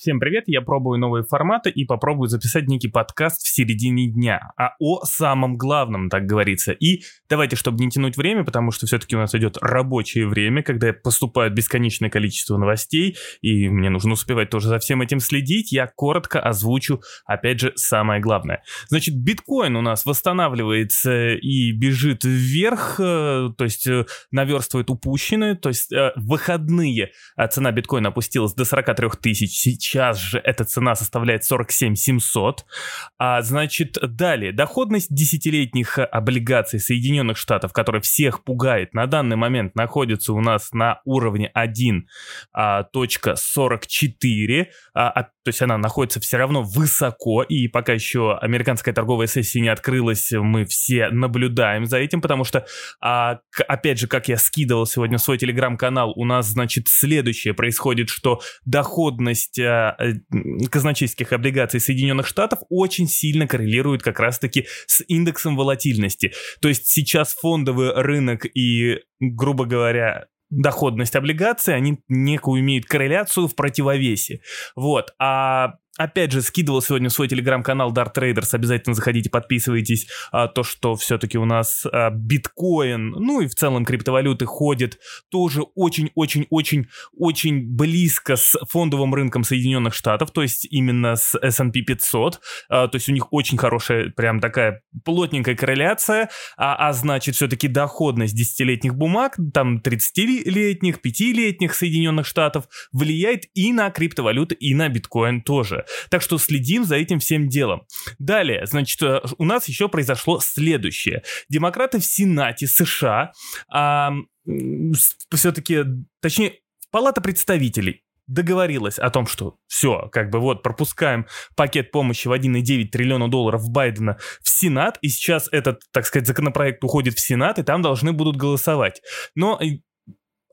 Всем привет, я пробую новые форматы и попробую записать некий подкаст в середине дня, а о самом главном, так говорится. И давайте, чтобы не тянуть время, потому что все-таки у нас идет рабочее время, когда поступает бесконечное количество новостей, и мне нужно успевать тоже за всем этим следить, я коротко озвучу, опять же, самое главное. Значит, биткоин у нас восстанавливается и бежит вверх, э, то есть э, наверстывает упущенное, то есть э, выходные цена биткоина опустилась до 43 тысяч сейчас же эта цена составляет 47 700. А, значит, далее, доходность десятилетних облигаций Соединенных Штатов, которая всех пугает, на данный момент находится у нас на уровне 1.44. А, а, а, то есть она находится все равно высоко, и пока еще американская торговая сессия не открылась, мы все наблюдаем за этим, потому что, а, опять же, как я скидывал сегодня в свой телеграм-канал, у нас, значит, следующее происходит, что доходность Э, казначейских облигаций Соединенных Штатов очень сильно коррелирует как раз-таки с индексом волатильности. То есть сейчас фондовый рынок и, грубо говоря, доходность облигаций, они некую имеют корреляцию в противовесе. Вот. А Опять же, скидывал сегодня свой телеграм-канал Dart Traders, обязательно заходите, подписывайтесь. А, то, что все-таки у нас а, биткоин, ну и в целом криптовалюты ходят тоже очень-очень-очень-очень близко с фондовым рынком Соединенных Штатов, то есть именно с S&P 500. А, то есть у них очень хорошая, прям такая плотненькая корреляция, а, а значит все-таки доходность десятилетних бумаг, там 30-летних, 5-летних Соединенных Штатов влияет и на криптовалюты, и на биткоин тоже. Так что следим за этим всем делом. Далее, значит, э, у нас еще произошло следующее. Демократы в Сенате США а, все-таки, точнее, Палата представителей договорилась о том, что все, как бы вот, пропускаем пакет помощи в 1,9 триллиона долларов Байдена в Сенат, и сейчас этот, так сказать, законопроект уходит в Сенат, и там должны будут голосовать. Но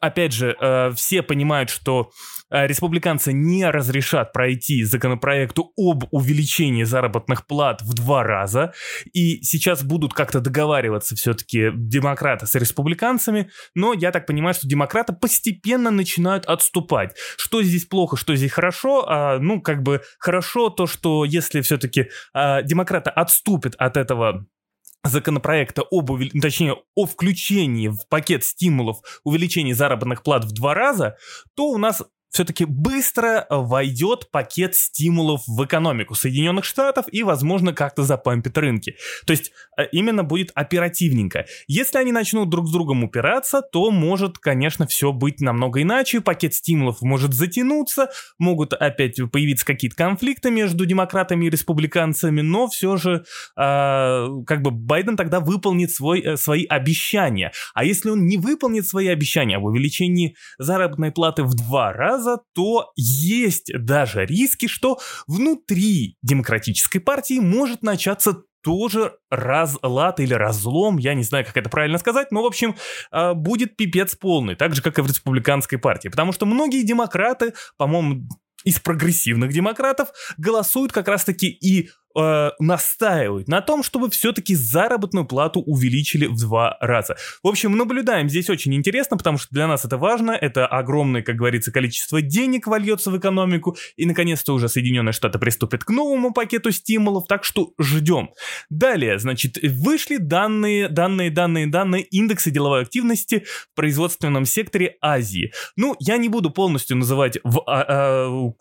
опять же, э, все понимают, что э, республиканцы не разрешат пройти законопроекту об увеличении заработных плат в два раза, и сейчас будут как-то договариваться все-таки демократы с республиканцами, но я так понимаю, что демократы постепенно начинают отступать. Что здесь плохо, что здесь хорошо? А, ну, как бы хорошо то, что если все-таки а, демократы отступят от этого законопроекта об, точнее, о включении в пакет стимулов увеличения заработных плат в два раза, то у нас все-таки быстро войдет пакет стимулов в экономику Соединенных Штатов и, возможно, как-то запампит рынки. То есть э, именно будет оперативненько. Если они начнут друг с другом упираться, то может, конечно, все быть намного иначе. Пакет стимулов может затянуться, могут опять появиться какие-то конфликты между демократами и республиканцами, но все же э, как бы Байден тогда выполнит свой, э, свои обещания. А если он не выполнит свои обещания об увеличении заработной платы в два раза, раза, то есть даже риски, что внутри демократической партии может начаться тоже разлад или разлом, я не знаю, как это правильно сказать, но, в общем, а, будет пипец полный, так же, как и в республиканской партии. Потому что многие демократы, по-моему, из прогрессивных демократов голосуют как раз-таки и э, настаивают на том, чтобы все-таки заработную плату увеличили в два раза. В общем, наблюдаем здесь очень интересно, потому что для нас это важно, это огромное, как говорится, количество денег вольется в экономику, и наконец-то уже Соединенные Штаты приступят к новому пакету стимулов, так что ждем. Далее, значит, вышли данные, данные, данные, данные индексы деловой активности в производственном секторе Азии. Ну, я не буду полностью называть в, а, а,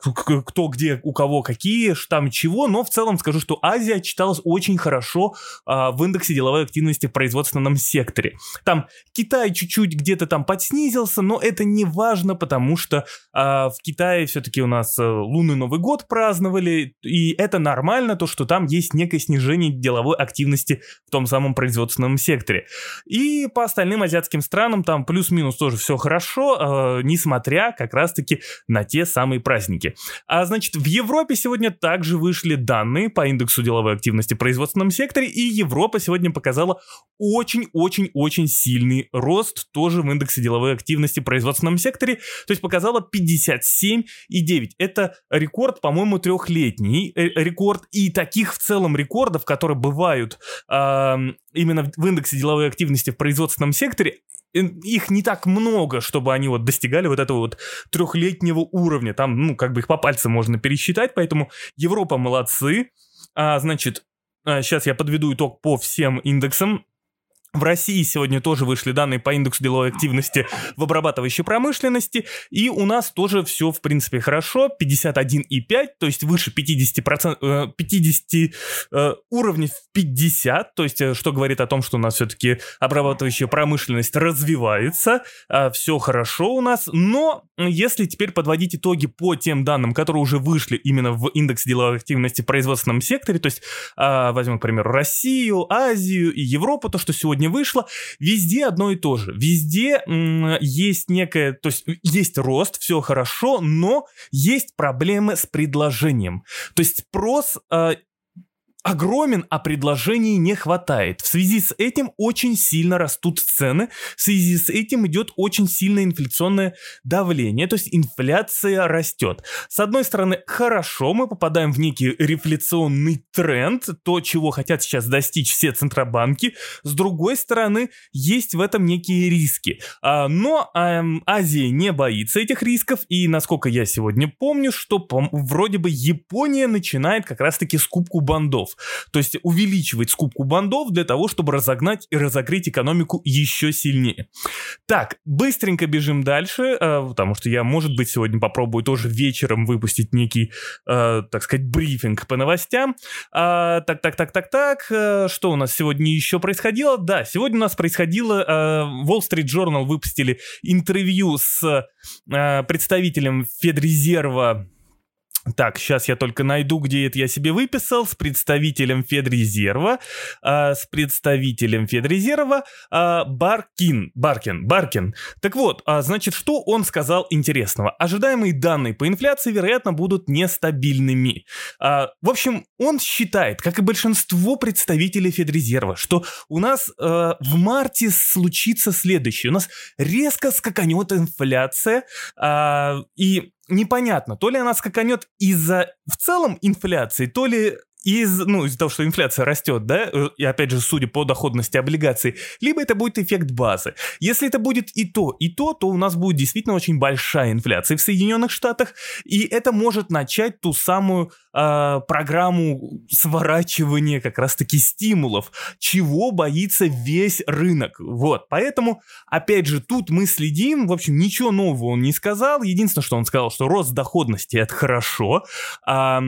кто где, у кого какие, там чего, но в целом скажу, что Азия читалась очень хорошо а, в индексе деловой активности в производственном секторе. Там Китай чуть-чуть где-то там подснизился, но это не важно, потому что а, в Китае все-таки у нас а, лунный Новый год праздновали, и это нормально, то, что там есть некое снижение деловой активности в том самом производственном секторе. И по остальным азиатским странам там плюс-минус тоже все хорошо, а, несмотря как раз-таки на те самые праздники. А значит, в Европе сегодня также вышли данные по индексу деловой активности в производственном секторе, и Европа сегодня показала очень-очень-очень сильный рост тоже в индексе деловой активности в производственном секторе, то есть показала 57,9. Это рекорд, по-моему, трехлетний э, рекорд, и таких в целом рекордов, которые бывают э, именно в индексе деловой активности в производственном секторе, их не так много, чтобы они вот достигали вот этого вот трехлетнего уровня. Там, ну, как бы их по пальцам можно пересчитать, поэтому Европа молодцы. А, значит, сейчас я подведу итог по всем индексам. В России сегодня тоже вышли данные по индексу деловой активности в обрабатывающей промышленности, и у нас тоже все, в принципе, хорошо, 51,5, то есть выше 50%, 50 э, уровней в 50, то есть э, что говорит о том, что у нас все-таки обрабатывающая промышленность развивается, э, все хорошо у нас, но если теперь подводить итоги по тем данным, которые уже вышли именно в индекс деловой активности в производственном секторе, то есть возьмем, к примеру, Россию, Азию и Европу, то, что сегодня сегодня вышло, везде одно и то же. Везде есть некое, то есть есть рост, все хорошо, но есть проблемы с предложением. То есть спрос э, огромен, а предложений не хватает. В связи с этим очень сильно растут цены, в связи с этим идет очень сильное инфляционное давление, то есть инфляция растет. С одной стороны, хорошо, мы попадаем в некий рефляционный тренд, то, чего хотят сейчас достичь все центробанки. С другой стороны, есть в этом некие риски. А, но эм, Азия не боится этих рисков, и насколько я сегодня помню, что вроде бы Япония начинает как раз-таки скупку бандов. То есть увеличивать скупку бандов для того, чтобы разогнать и разогреть экономику еще сильнее. Так, быстренько бежим дальше, э, потому что я, может быть, сегодня попробую тоже вечером выпустить некий, э, так сказать, брифинг по новостям. А, так, так, так, так, так, э, что у нас сегодня еще происходило? Да, сегодня у нас происходило, Wall Street Journal выпустили интервью с представителем Федрезерва так, сейчас я только найду, где это я себе выписал, с представителем Федрезерва, э, с представителем Федрезерва э, Баркин, Баркин, Баркин. Так вот, э, значит, что он сказал интересного? Ожидаемые данные по инфляции, вероятно, будут нестабильными. Э, в общем, он считает, как и большинство представителей Федрезерва, что у нас э, в марте случится следующее. У нас резко скаканет инфляция, э, и непонятно, то ли она скаканет из-за в целом инфляции, то ли из, ну, из-за того, что инфляция растет, да, э, и опять же, судя по доходности облигаций, либо это будет эффект базы. Если это будет и то, и то, то у нас будет действительно очень большая инфляция в Соединенных Штатах, и это может начать ту самую э, программу сворачивания как раз-таки стимулов, чего боится весь рынок. Вот, поэтому, опять же, тут мы следим, в общем, ничего нового он не сказал, единственное, что он сказал, что рост доходности это хорошо, э,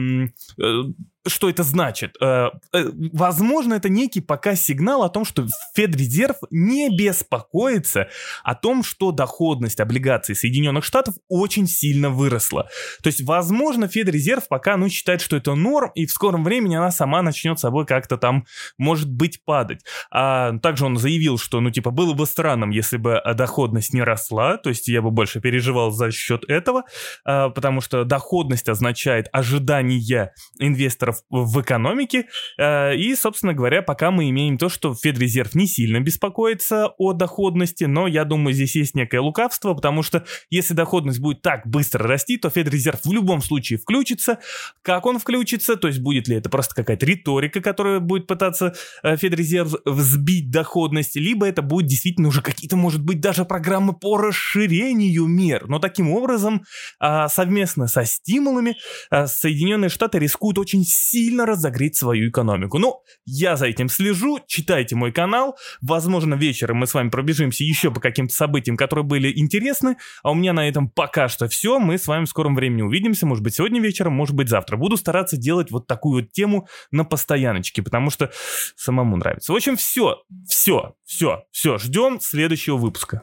э, что это значит? Э, э, возможно, это некий пока сигнал о том, что Федрезерв не беспокоится о том, что доходность облигаций Соединенных Штатов очень сильно выросла. То есть, возможно, Федрезерв пока ну, считает, что это норм, и в скором времени она сама начнет собой как-то там, может быть, падать. А также он заявил, что, ну, типа, было бы странным, если бы доходность не росла, то есть я бы больше переживал за счет этого, потому что доходность означает ожидание инвесторов в экономике. Э, и, собственно говоря, пока мы имеем то, что Федрезерв не сильно беспокоится о доходности, но я думаю, здесь есть некое лукавство, потому что если доходность будет так быстро расти, то Федрезерв в любом случае включится. Как он включится, то есть будет ли это просто какая-то риторика, которая будет пытаться э, Федрезерв взбить доходность, либо это будет действительно уже какие-то, может быть, даже программы по расширению мер. Но таким образом, а, совместно со стимулами, э, Соединенные Штаты рискуют очень сильно разогреть свою экономику. Ну, я за этим слежу, читайте мой канал. Возможно, вечером мы с вами пробежимся еще по каким-то событиям, которые были интересны. А у меня на этом пока что все. Мы с вами в скором времени увидимся. Может быть, сегодня вечером, может быть, завтра. Буду стараться делать вот такую вот тему на постояночке, потому что самому нравится. В общем, все, все, все, все. Ждем следующего выпуска.